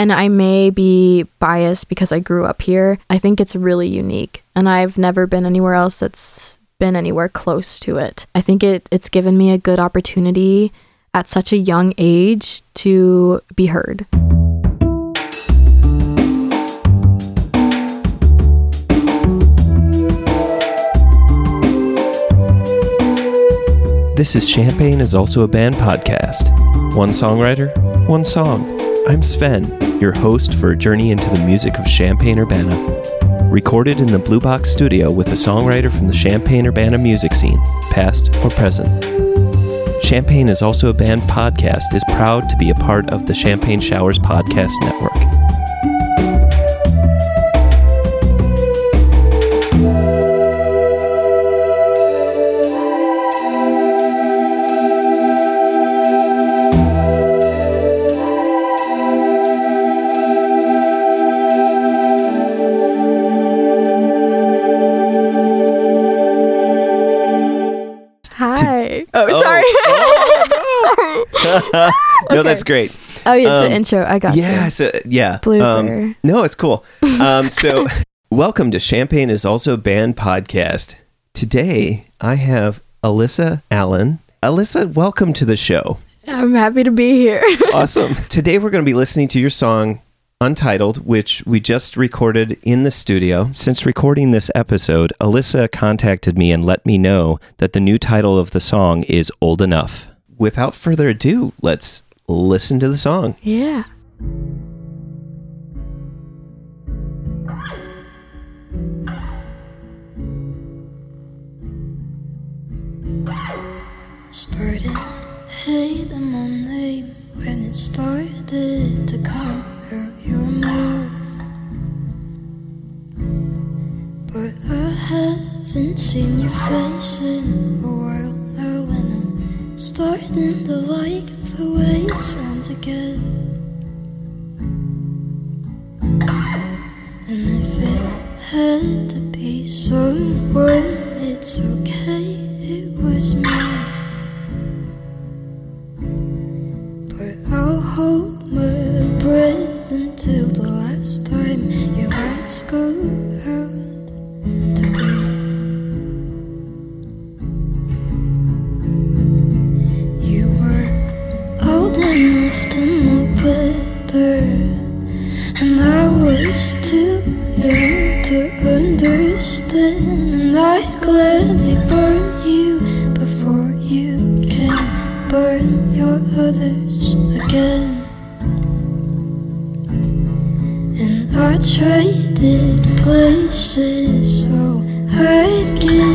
and I may be biased because I grew up here. I think it's really unique, and I've never been anywhere else that's been anywhere close to it. I think it it's given me a good opportunity at such a young age to be heard. This is Champaign is also a band podcast. One songwriter, one song. I'm Sven, your host for a journey into the music of Champaign Urbana. Recorded in the Blue Box studio with a songwriter from the Champaign Urbana music scene, past or present. Champaign is also a band podcast is proud to be a part of the Champaign Showers Podcast Network. no, that's great. oh, it's Um, the intro. I got yeah, you. so, yeah. Blooper. Um, no, it's cool. Um, so, welcome to Champaign is also band podcast. Today, I have Alyssa Allen. Alyssa, welcome to the show. I'm happy to be here. Awesome. Today, we're going to be listening to your song Untitled, which we just recorded in the studio. Since recording this episode, Alyssa contacted me and let me know that the new title of the song is Old Enough. Without further ado, let's listen to the song. yeah. Started hating my name when it started to come out your mouth. But I haven't seen your face in a while now, and I'm starting to like the way it sounds again. And if it had to be someone, so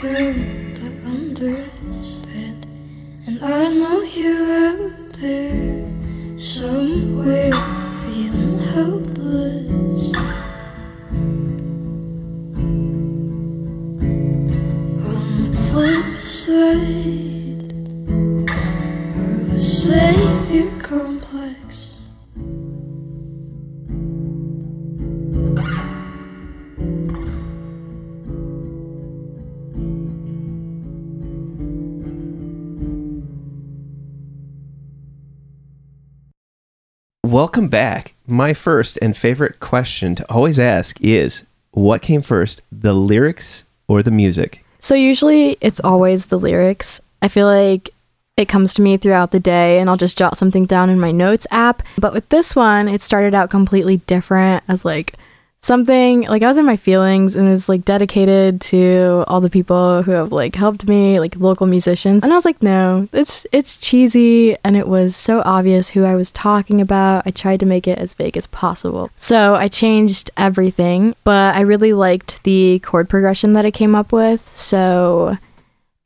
too Welcome back. My first and favorite question to always ask is what came first, the lyrics or the music? So usually it's always the lyrics. I feel like it comes to me throughout the day and I'll just jot something down in my notes app. But with this one, it started out completely different as like something like I was in my feelings and it was like dedicated to all the people who have like helped me, like local musicians. And I was like, no, it's it's cheesy and it was so obvious who I was talking about. I tried to make it as vague as possible. So I changed everything, but I really liked the chord progression that I came up with. So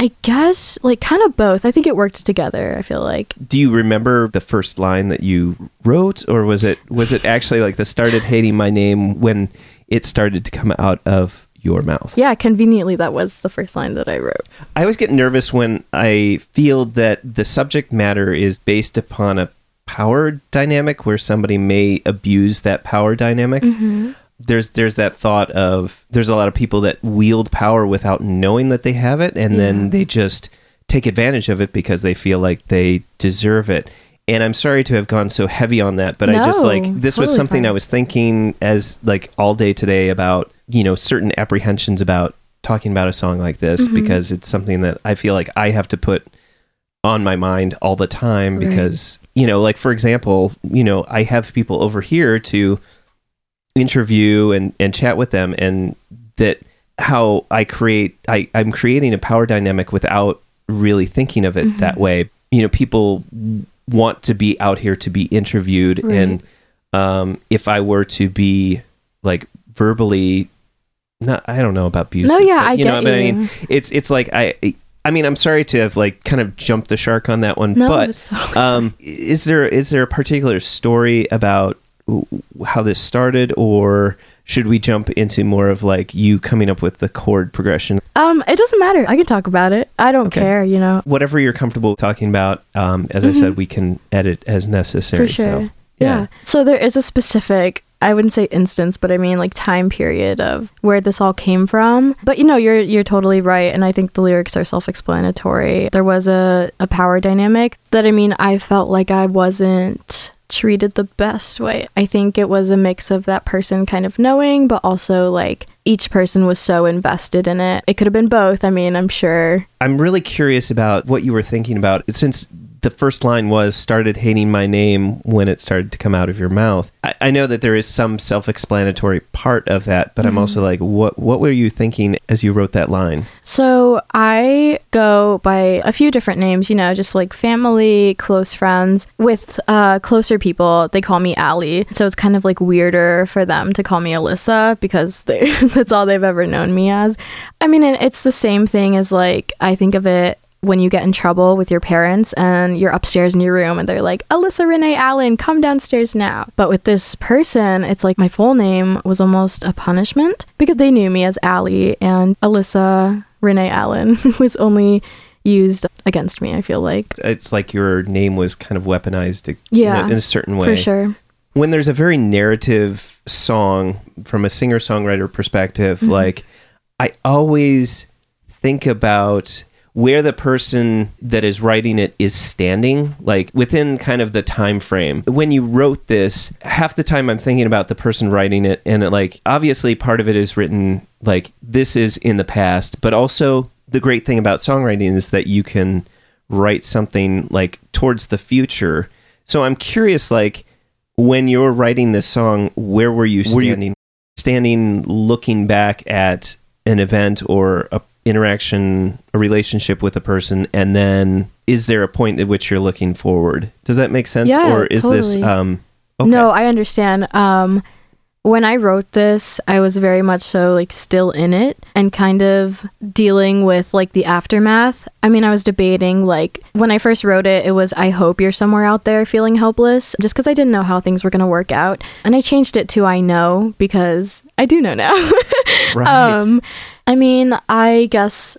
I guess like kind of both. I think it worked together. I feel like. Do you remember the first line that you wrote, or was it was it actually like the started hating my name when it started to come out of your mouth? Yeah, conveniently that was the first line that I wrote. I always get nervous when I feel that the subject matter is based upon a power dynamic where somebody may abuse that power dynamic. Mm-hmm. There's there's that thought of there's a lot of people that wield power without knowing that they have it and Yeah. then they just take advantage of it because they feel like they deserve it. And I'm sorry to have gone so heavy on that, but I just like this was something fine. I was thinking as like all day today about, you know, certain apprehensions about talking about a song like this Mhm. because it's something that I feel like I have to put on my mind all the time Right. because, you know, like for example, you know, I have people over here to interview and, and chat with them and that how I create I, I'm creating a power dynamic without really thinking of it Mhm. that way. You know, people want to be out here to be interviewed Right. and um if I were to be like verbally not I don't know about abusive. no, yeah, but, I you get know, you. but I mean it's it's like I I mean I'm sorry to have like kind of jumped the shark on that one, no, but so- um, is there is there a particular story about how this started, or should we jump into more of like you coming up with the chord progression? um, it doesn't matter. I can talk about it. I don't Okay. care. You know, Whatever you're comfortable talking about. Um, as I Mhm. said, we can edit as necessary. for sure. So yeah. yeah. So there is a specific. I wouldn't say instance, but I mean like time period of where this all came from. But you know, you're you're totally right, and I think the lyrics are self-explanatory. There was a a power dynamic that I mean I felt like I wasn't treated the best way. I think it was a mix of that person kind of knowing, but also like each person was so invested in it. It could have been both. I mean, I'm sure. I'm really curious about what you were thinking about since the first line was started hating my name when it started to come out of your mouth. I, I know that there is some self-explanatory part of that, but I'm Mhm. also like, what what were you thinking as you wrote that line? So I go by a few different names, you know, just like family, close friends. With uh, closer people, they call me Allie. So it's kind of like weirder for them to call me Alyssa because they, that's all they've ever known me as. I mean, it's the same thing as like, I think of it when you get in trouble with your parents and you're upstairs in your room and they're like, Alyssa Renee Allen, come downstairs now. But with this person, it's like my full name was almost a punishment because they knew me as Allie and Alyssa Renee Allen was only used against me, I feel like. It's like your name was kind of weaponized in a- Yeah, in a certain way. For sure. when there's a very narrative song from a singer songwriter perspective, Mhm. like I always think about where the person that is writing it is standing like within kind of the time frame when you wrote this half the time i'm thinking about the person writing it and it, like obviously part of it is written like this is in the past but also the great thing about songwriting is that you can write something like towards the future so i'm curious like when you're writing this song, where were you Were you- standing? standing looking back at an event or a interaction, a relationship with a person, and then is there a point at which you're looking forward? Does that make sense? Yeah, or is this um okay. No, I understand. Um, when I wrote this, I was very much so like still in it and kind of dealing with like the aftermath. I mean, I was debating like when I first wrote it, it was I hope you're somewhere out there feeling helpless just because I didn't know how things were going to work out. And I changed it to I know because I do know now. right. Um, I mean, I guess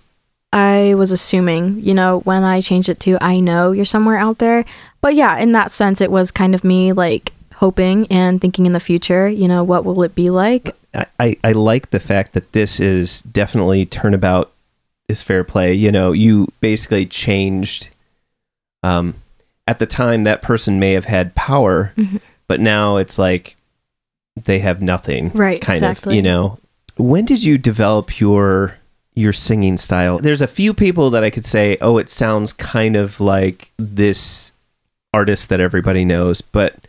I was assuming, you know, when I changed it to I know you're somewhere out there. But yeah, in that sense, it was kind of me like hoping and thinking in the future, you know, what will it be like? I, I, I like the fact that this is definitely turnabout is fair play. You know, you basically changed. Um, at the time, that person may have had power, Mhm. but now it's like they have nothing. Right, kind exactly. of. You know, when did you develop your your singing style. There's a few people that I could say, oh, it sounds kind of like this artist that everybody knows, but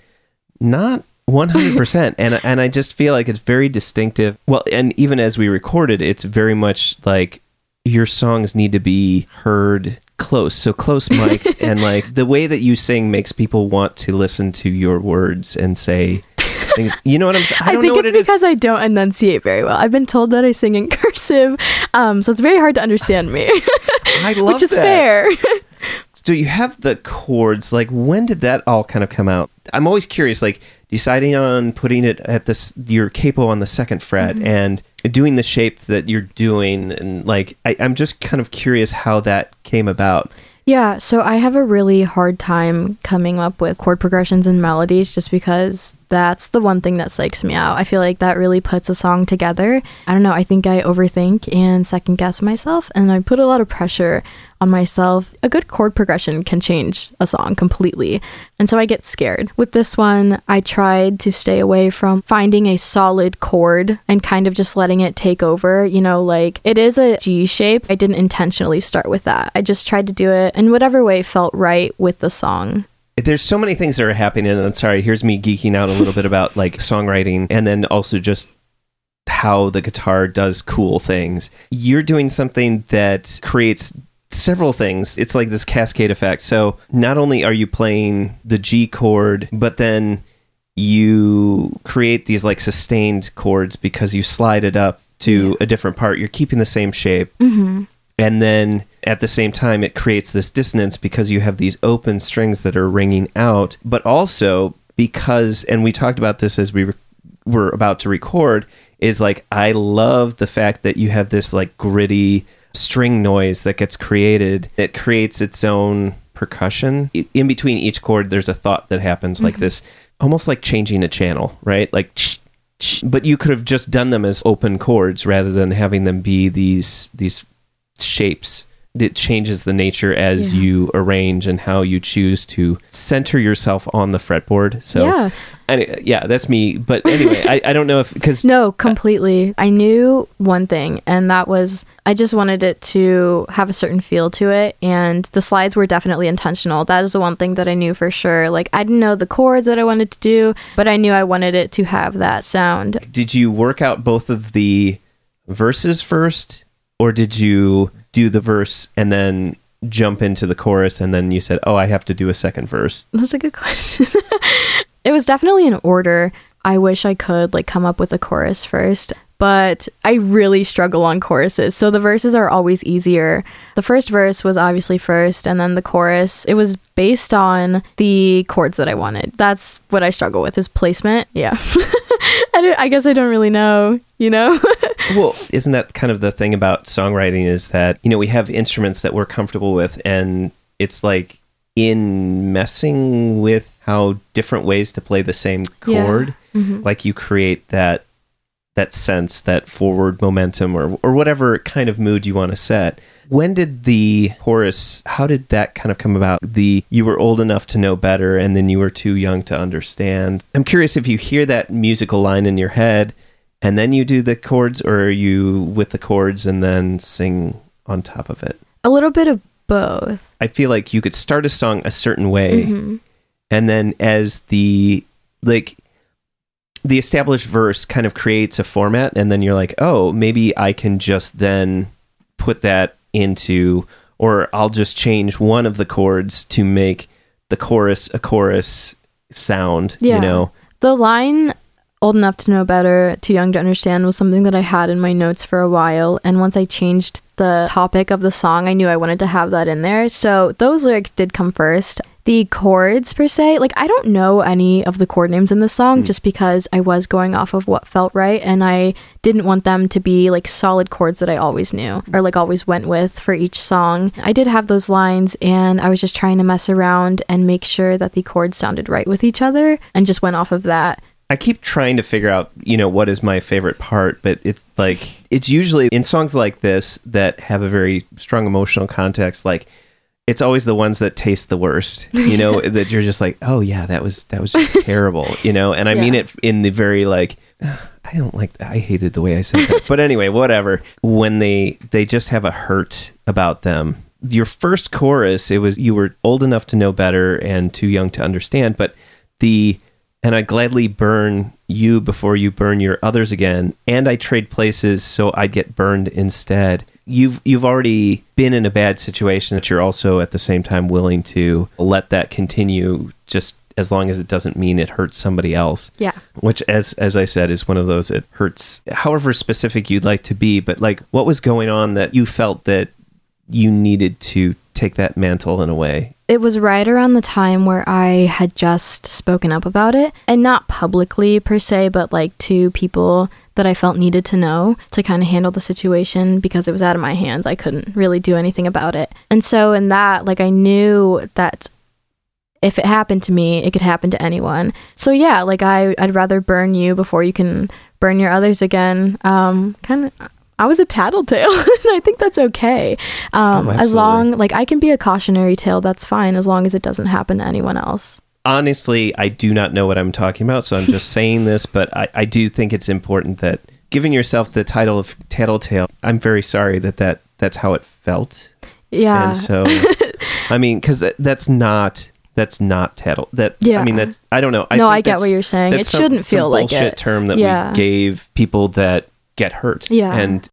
not 100%. and and I just feel like it's very distinctive. Well, and even as we recorded, it's very much like your songs need to be heard close, so close mic and like the way that you sing makes people want to listen to your words and say things. You know what I'm saying? I, don't think know what it's it is. because I don't enunciate very well. I've been told that I sing in cursive, um, so it's very hard to understand me, I love which is that. fair. So you have the chords. Like, when did that all kind of come out? I'm always curious. Like deciding on putting it at this your capo on the second fret Mm-hmm. and doing the shape that you're doing, and like I, I'm just kind of curious how that came about. Yeah, so I have a really hard time coming up with chord progressions and melodies just because that's the one thing that psychs me out. I feel like that really puts a song together. I don't know, I think I overthink and second guess myself, and I put a lot of pressure on myself. A good chord progression can change a song completely, and so I get scared. With this one, I tried to stay away from finding a solid chord and kind of just letting it take over. You know, like it is a G shape. I didn't intentionally start with that. I just tried to do it in whatever way felt right with the song. There's so many things that are happening, and I'm sorry. Here's me geeking out a little bit about like songwriting, and then also just how the guitar does cool things. You're doing something that creates several things. It's like this cascade effect. So not only are you playing the G chord, but then you create these like sustained chords because you slide it up to a different part. You're keeping the same shape. Mm-hmm. And then at the same time, it creates this dissonance because you have these open strings that are ringing out, but also because, and we talked about this as we re- were about to record, is like, I love the fact that you have this like gritty string noise that gets created. It creates its own percussion. In between each chord, there's a thought that happens like mm-hmm. this, almost like changing a channel, right? Like, but you could have just done them as open chords rather than having them be these these shapes it changes the nature as Yeah. you arrange and how you choose to center yourself on the fretboard so yeah. any- yeah that's me but anyway I, I don't know if because No, completely. I knew one thing, and that was I just wanted it to have a certain feel to it, and the slides were definitely intentional. That is the one thing that I knew for sure. Like, I didn't know the chords that I wanted to do, but I knew I wanted it to have that sound. did you work out both of the verses first or did you do the verse and then jump into the chorus and then you said oh i have to do a second verse That's a good question. it was definitely in order. I wish I could like come up with a chorus first, but I really struggle on choruses. So the verses are always easier. The first verse was obviously first, and then the chorus, it was based on the chords that I wanted. That's what I struggle with is placement. Yeah. I, I guess I don't really know, you know? well isn't that kind of the thing about songwriting is that you know we have instruments that we're comfortable with and it's like in messing with how different ways to play the same Yeah. chord Mhm. like you create that that sense that forward momentum or or whatever kind of mood you want to set when did the chorus how did that kind of come about the you were old enough to know better and then you were too young to understand i'm curious if you hear that musical line in your head and then you do the chords or are you with the chords and then sing on top of it A little bit of both. i feel like you could start a song a certain way Mhm. and then as the like the established verse kind of creates a format and then you're like oh maybe i can just then put that into or i'll just change one of the chords to make the chorus a chorus sound Yeah. you know The line old enough to know better, too young to understand was something that I had in my notes for a while. And once I changed the topic of the song, I knew I wanted to have that in there. So those lyrics did come first. The chords, per se, like I don't know any of the chord names in the song hmm. just because I was going off of what felt right. And I didn't want them to be like solid chords that I always knew or like always went with for each song. I did have those lines and I was just trying to mess around and make sure that the chords sounded right with each other and just went off of that. I keep trying to figure out, you know, what is my favorite part, but it's like it's usually in songs like this that have a very strong emotional context like it's always the ones that taste the worst, you know, that you're just like, "Oh yeah, that was that was just terrible," you know, and I mean it in the very like I don't like that. I hated the way I said that. but anyway, whatever. When they they just have a hurt about them. Your first chorus, it was you were old enough to know better and too young to understand, but the and I gladly burn you before you burn your others again, and I trade places so I'd get burned instead. You've you've already been in a bad situation that you're also at the same time willing to let that continue just as long as it doesn't mean it hurts somebody else. Yeah. Which as as I said is one of those it hurts however specific you'd like to be, but like what was going on that you felt that you needed to take that mantle in a way it was right around the time where I had just spoken up about it, and not publicly per se, but like to people that I felt needed to know to kind of handle the situation because it was out of my hands. I couldn't really do anything about it. And so, in that, like, I knew that if it happened to me, it could happen to anyone. So, yeah, like, I, I'd rather burn you before you can burn your others again. Um, kind of I was a tattletale, and I think that's okay. Um, Oh, as long like I can be a cautionary tale, that's fine as long as it doesn't happen to anyone else. honestly, I do not know what I'm talking about, so I'm just saying this, but I, I do think it's important that giving yourself the title of Tattletale, I'm very sorry that, that that's how it felt. Yeah. And so, I mean, because that, that's not. That's not tattle. That Yeah. I mean, that's I don't know. No, think I get what you're saying. It some- shouldn't feel like bullshit it. term that Yeah. we gave people that get hurt. Yeah. and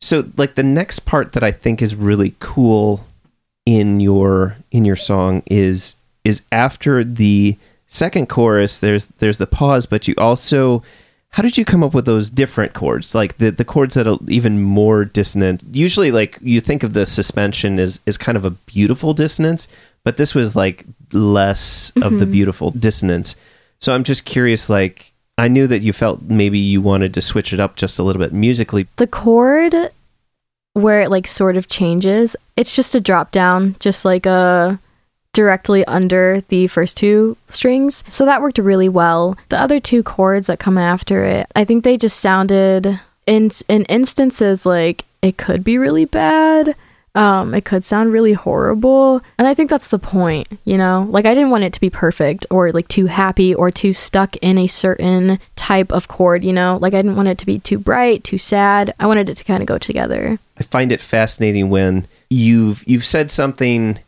so like the next part that I think is really cool in your in your song is is after the second chorus. There's there's the pause, but you also how did you come up with those different chords like the the chords that are even more dissonant usually like you think of the suspension as is kind of a beautiful dissonance but this was like less of the mm-hmm. beautiful dissonance so i'm just curious like i knew that you felt maybe you wanted to switch it up just a little bit musically the chord where it like sort of changes, it's just a drop down, just like a directly under the first two strings. So that worked really well. The other two chords that come after it, I think they just sounded in in instances like it could be really bad. Um, it could sound really horrible. And I think that's the point, you know? Like, I didn't want it to be perfect or like too happy or too stuck in a certain type of chord, you know? Like, I didn't want it to be too bright, too sad. I wanted it to kind of go together. I find it fascinating when you've you've said something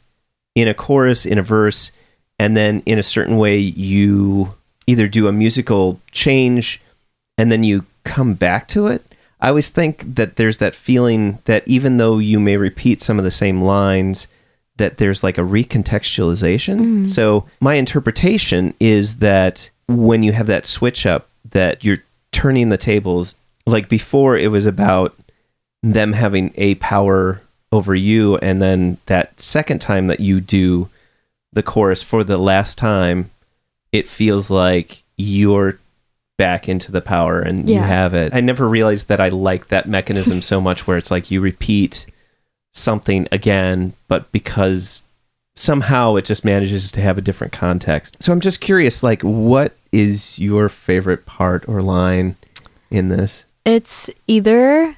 in a chorus, in a verse, and then in a certain way you either do a musical change and then you come back to it. I always think that there's that feeling that even though you may repeat some of the same lines, that there's like a recontextualization. Mm-hmm. So my interpretation is that when you have that switch up, that you're turning the tables. Like before, it was about them having a power over you, and then that second time that you do the chorus for the last time, it feels like you're back into the power and you have it. I never realized that I like that mechanism so much where it's like you repeat something again, but because somehow it just manages to have a different context. So I'm just curious, like, what is your favorite part or line in this? It's either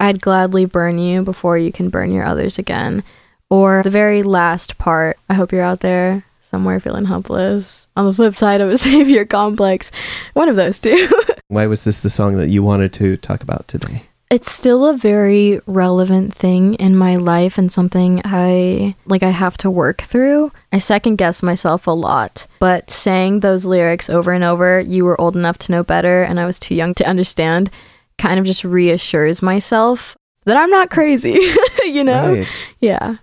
I'd gladly burn you before you can burn your others again, or the very last part. I hope you're out there somewhere feeling helpless. On the flip side of a savior complex, one of those two. Why was this the song that you wanted to talk about today? it's still a very relevant thing in my life and something I like I have to work through. I second guess myself a lot, but saying those lyrics over and over, you were old enough to know better and I was too young to understand, kind of just reassures myself that I'm not crazy, you know? Right. Yeah.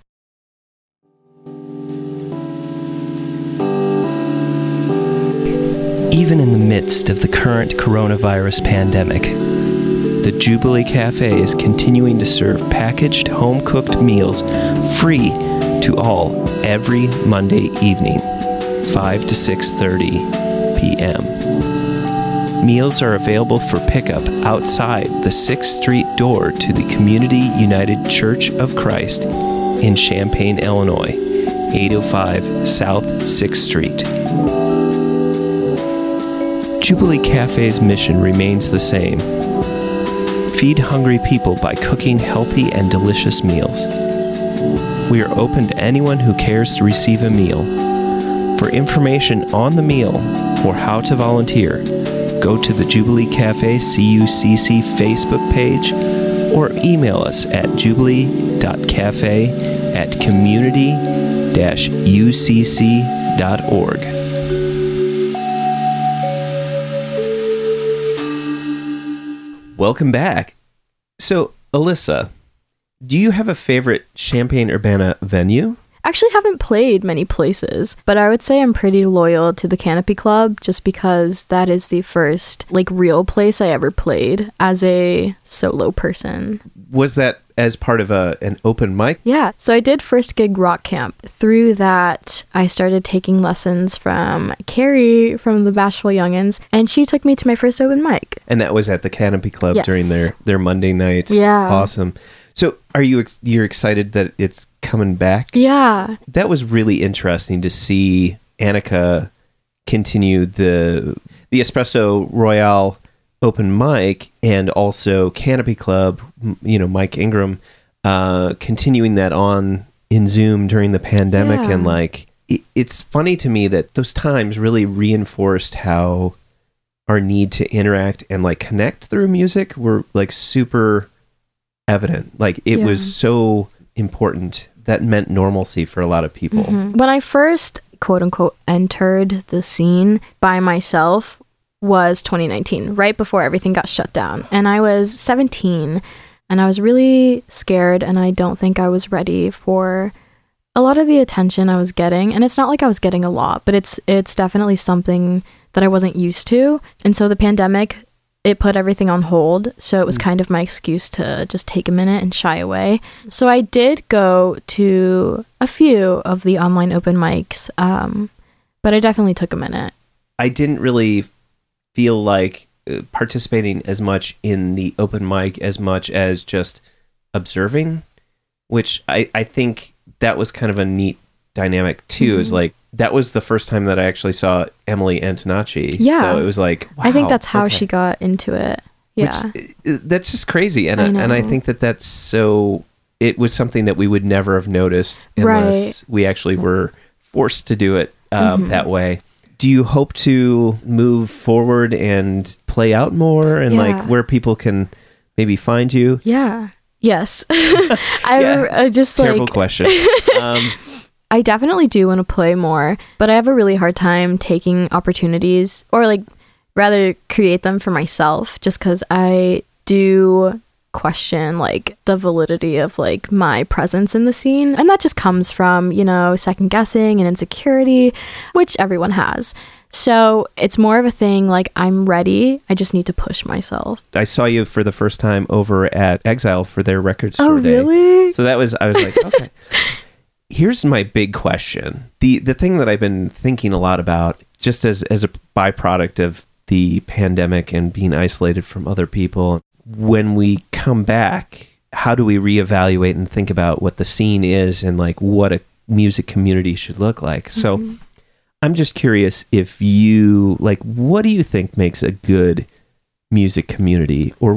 Even in the midst of the current coronavirus pandemic, the Jubilee Cafe is continuing to serve packaged home cooked meals free to all every Monday evening, 5 to 6:30 p.m. Meals are available for pickup outside the 6th Street door to the Community United Church of Christ in Champaign, Illinois, 805 South 6th Street. Jubilee Cafe's mission remains the same feed hungry people by cooking healthy and delicious meals. We are open to anyone who cares to receive a meal. For information on the meal or how to volunteer, go to the Jubilee Cafe CUCC Facebook page or email us at jubilee.cafe at community ucc.org. Welcome back. So, Alyssa, do you have a favorite Champaign Urbana venue? Actually, haven't played many places, but I would say I'm pretty loyal to the Canopy Club just because that is the first like real place I ever played as a solo person. Was that as part of a an open mic? Yeah, so I did first gig rock camp. Through that, I started taking lessons from Carrie from the Bashful Youngins, and she took me to my first open mic. And that was at the Canopy Club Yes. during their their Monday night. Yeah. Awesome. So, are you ex- you're excited that it's coming back? Yeah, That was really interesting to see Annika continue the the Espresso Royale open mic and also Canopy Club, you know, Mike Ingram uh continuing that on in Zoom during the pandemic Yeah. and like it, it's funny to me that those times really reinforced how our need to interact and like connect through music were like super evident. Like it Yeah. was so important. That meant normalcy for a lot of people. Mhm. When I first quote unquote entered the scene by myself was 2019, right before everything got shut down. And I was 17 and I was really scared and I don't think I was ready for a lot of the attention I was getting. And it's not like I was getting a lot, but it's it's definitely something that I wasn't used to. And so the pandemic it put everything on hold. So it was kind of my excuse to just take a minute and shy away. So I did go to a few of the online open mics, um, but I definitely took a minute. I didn't really feel like uh, participating as much in the open mic as much as just observing, which I, I think that was kind of a neat dynamic too. Is Mhm. like that was the first time that I actually saw Emily Antonacci. Yeah. so it was like I think that's how okay. she got into it. Yeah. Which, uh, that's just crazy, and I I and I think that that's so. It was something that we would never have noticed unless Right. we actually were forced to do it um, Mhm. that way. Do you hope to move forward and play out more, and Yeah. like where people can maybe find you? yeah. Yes. I Yeah. I just Terrible like question. um, I definitely do want to play more, but I have a really hard time taking opportunities or like rather create them for myself just cuz I do question like the validity of like my presence in the scene and that just comes from, you know, second guessing and insecurity, which everyone has. So, it's more of a thing like I'm ready, I just need to push myself. I saw you for the first time over at Exile for their record oh, store Oh, day. really? So that was I was like, okay. Here's my big question. The the thing that I've been thinking a lot about just as as a byproduct of the pandemic and being isolated from other people, when we come back, how do we reevaluate and think about what the scene is and like what a music community should look like? So Mhm. I'm just curious if you like what do you think makes a good music community or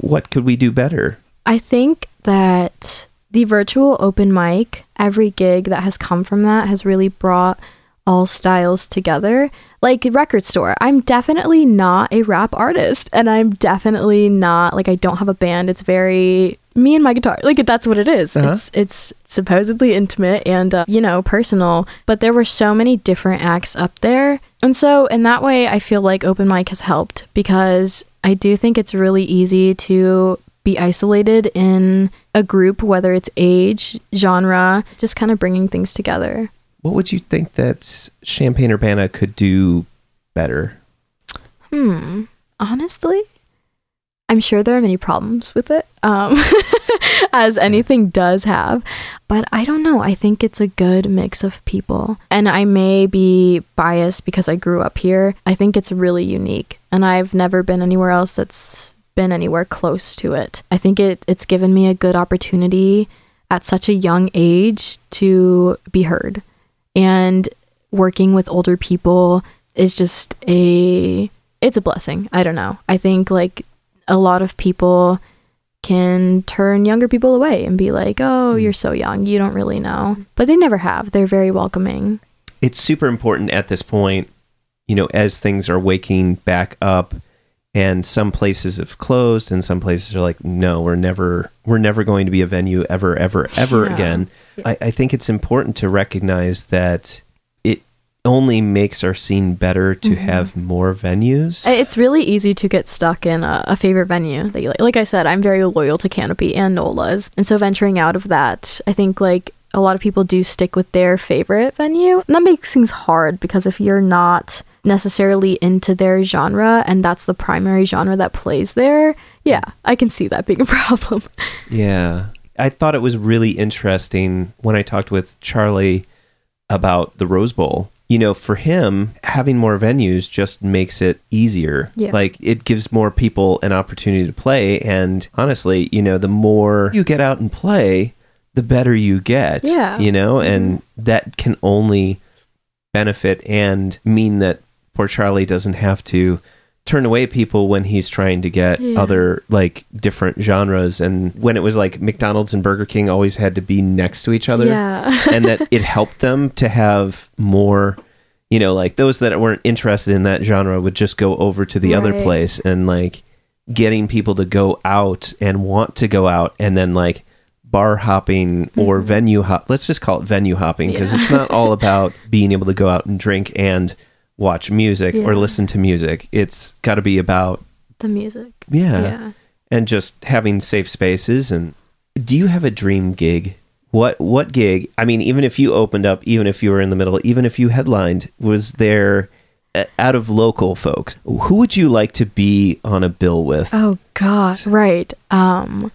what could we do better? I think that the virtual open mic, every gig that has come from that has really brought all styles together. Like record store, I'm definitely not a rap artist and I'm definitely not like I don't have a band. It's very me and my guitar. Like that's what it is. Uh-huh. It's it's supposedly intimate and uh, you know, personal, but there were so many different acts up there. And so in that way I feel like open mic has helped because I do think it's really easy to be isolated in a group, whether it's age, genre, just kind of bringing things together. What would you think that Champaign Urbana could do better? Hmm. Honestly, I'm sure there are many problems with it, um, as anything does have. But I don't know. I think it's a good mix of people. And I may be biased because I grew up here. I think it's really unique. And I've never been anywhere else that's been anywhere close to it. I think it, it's given me a good opportunity at such a young age to be heard. And working with older people is just a it's a blessing. I don't know. I think like a lot of people can turn younger people away and be like, "Oh, Mm. you're so young. You don't really know." But they never have. They're very welcoming. It's super important at this point, you know, as things are waking back up and some places have closed and some places are like, no, we're never we're never going to be a venue ever, ever, ever Yeah. again. I, I think it's important to recognize that it only makes our scene better to mm-hmm. have more venues. It's really easy to get stuck in a, a favorite venue that you like. Like I said, I'm very loyal to Canopy and Nola's, and so venturing out of that, I think like a lot of people do stick with their favorite venue, and that makes things hard because if you're not necessarily into their genre and that's the primary genre that plays there, yeah, I can see that being a problem. Yeah. I thought it was really interesting when I talked with Charlie about the Rose Bowl. You know, for him, having more venues just makes it easier. Yeah. Like it gives more people an opportunity to play. And honestly, you know, the more you get out and play, the better you get. Yeah. You know, and that can only benefit and mean that poor Charlie doesn't have to turn away people when he's trying to get Yeah. other like different genres and when it was like McDonald's and Burger King always had to be next to each other Yeah. and that it helped them to have more you know like those that weren't interested in that genre would just go over to the other place and like getting people to go out and want to go out and then like bar hopping or venue hop let's just call it venue hopping because Mm-hmm. Yeah. it's not all about being able to go out and drink and watch music or listen to music it's got to be about the music. yeah, Yeah. and just having safe spaces and do you have a dream gig what what gig i mean even if you opened up even if you were in the middle even if you headlined was there uh, out of local folks who would you like to be on a bill with Oh god, right. Um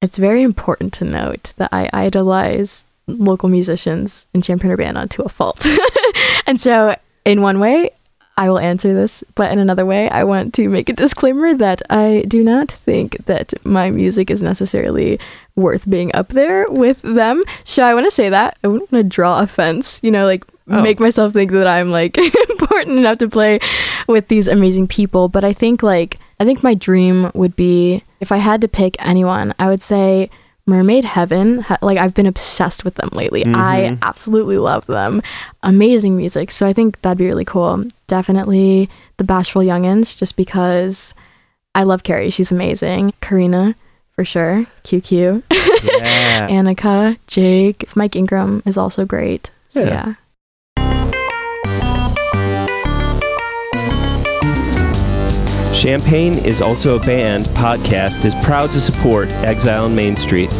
it's very important to note that I idolize local musicians in Champaign Urbana to a fault. and so in one way I will answer this, but in another way I want to make a disclaimer that I do not think that my music is necessarily worth being up there with them. So I want to say that. I wouldn't want to draw offense, you know, like Oh. make myself think that I'm like important enough to play with these amazing people. But I think like I think my dream would be if I had to pick anyone, I would say Mermaid Heaven. Ha- Like I've been obsessed with them lately. I Mhm. absolutely love them. Amazing music. So I think that'd be really cool. Definitely the Bashful Youngins, just because I love Carrie. She's amazing. Karina, for sure. QQ. yeah Annika, Jake, Mike Ingram is also great. So Yeah. yeah. Champaign is also a band podcast is proud to support Exile on Main Street.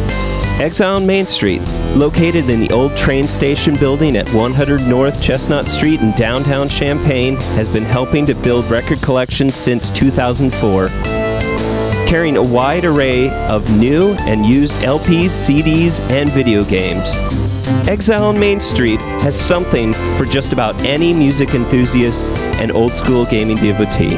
Exile on Main Street, located in the old train station building at 100 North Chestnut Street in downtown Champaign, has been helping to build record collections since 2004. Carrying a wide array of new and used LPs, CDs, and video games. Exile on Main Street has something for just about any music enthusiast and old school gaming devotee.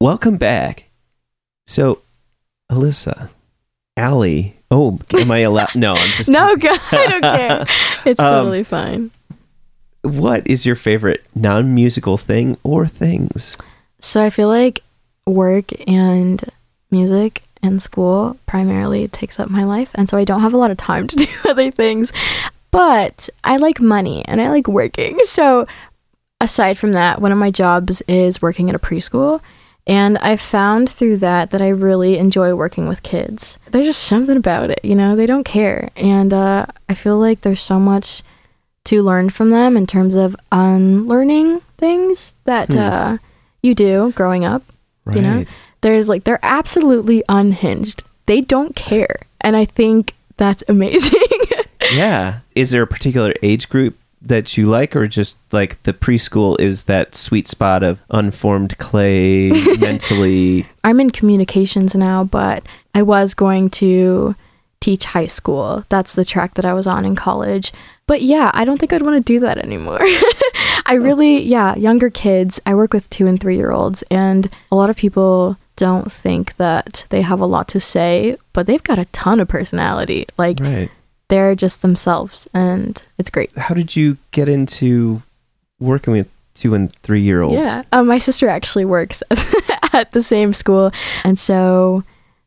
Welcome back. So, Alyssa, Allie. Oh, am I allowed? No, I'm just. No, God, I don't care. It's Um, totally fine. What is your favorite non musical thing or things? So I feel like work and music and school primarily takes up my life, and so I don't have a lot of time to do other things. But I like money and I like working. So aside from that, one of my jobs is working at a preschool. And I've found through that that I really enjoy working with kids. There's just something about it, you know, they don't care. And uh, I feel like there's so much to learn from them in terms of unlearning things that Hmm. uh, you do growing up. You know? There's like, they're absolutely unhinged. They don't care. And I think that's amazing. Yeah. Is there a particular age group that you like, or just like the preschool is that sweet spot of unformed clay, mentally? I'm in communications now, but I was going to teach high school. That's the track that I was on in college. But yeah, I don't think I'd want to do that anymore. I oh. really, yeah, younger kids. I work with two and three year olds, and a lot of people don't think that they have a lot to say, but they've got a ton of personality. Like, Right. They're just themselves, and it's great. How did you get into working with two and three year olds? Yeah. Um, my sister actually works at the same school, and so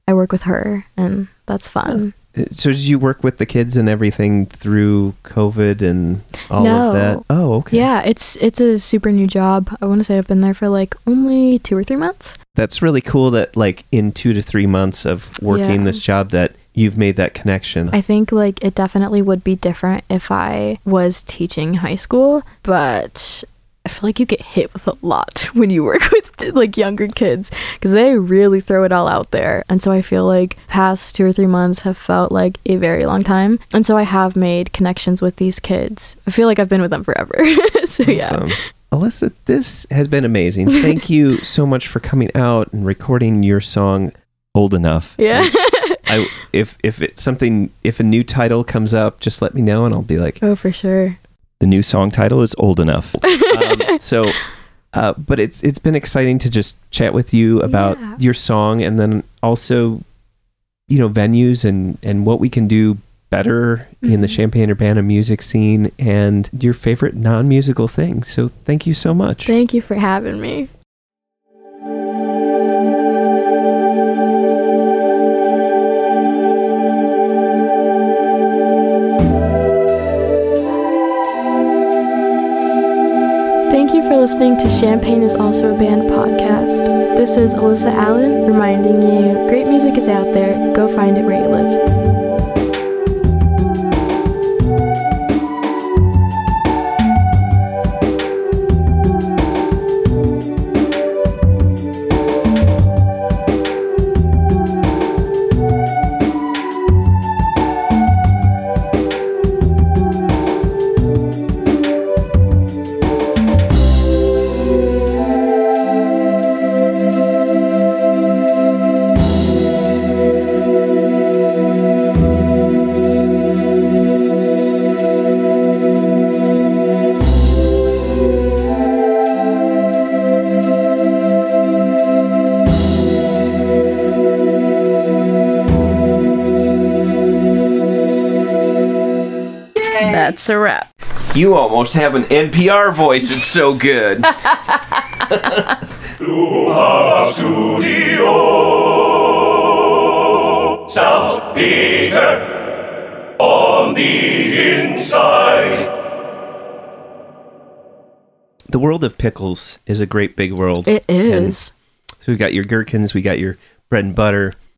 I work with her, and that's fun. Uh, So did you work with the kids and everything through COVID and all No. of that? Oh, okay. Yeah, it's it's a super new job. I want to say I've been there for like only two or three months. That's really cool that like in two to three months of working Yeah. this job that you've made that connection. I think like it definitely would be different if I was teaching high school, but I feel like you get hit with a lot when you work with like younger kids because they really throw it all out there. And so I feel like past two or three months have felt like a very long time. And so I have made connections with these kids. I feel like I've been with them forever. so yeah. Awesome. Alyssa, this has been amazing. Thank you so much for coming out and recording your song Old Enough. Yeah. I if if it's something if a new title comes up, just let me know and I'll be like oh, for sure. the new song title is Old Enough. um, so uh, but it's it's been exciting to just chat with you about Yeah. your song and then also you know venues and and what we can do better in the Mhm. Champaign Urbana music scene and your favorite non-musical things. So thank you so much. Thank you for having me. For listening to Champaign is Also a Band podcast. This is Alyssa Allen reminding you great music is out there. Go find it where you live. You almost have an NPR voice. It's so good. South Peter on the inside. the world of pickles is a great big world. It is. And so we've got your gherkins, we got your bread and butter,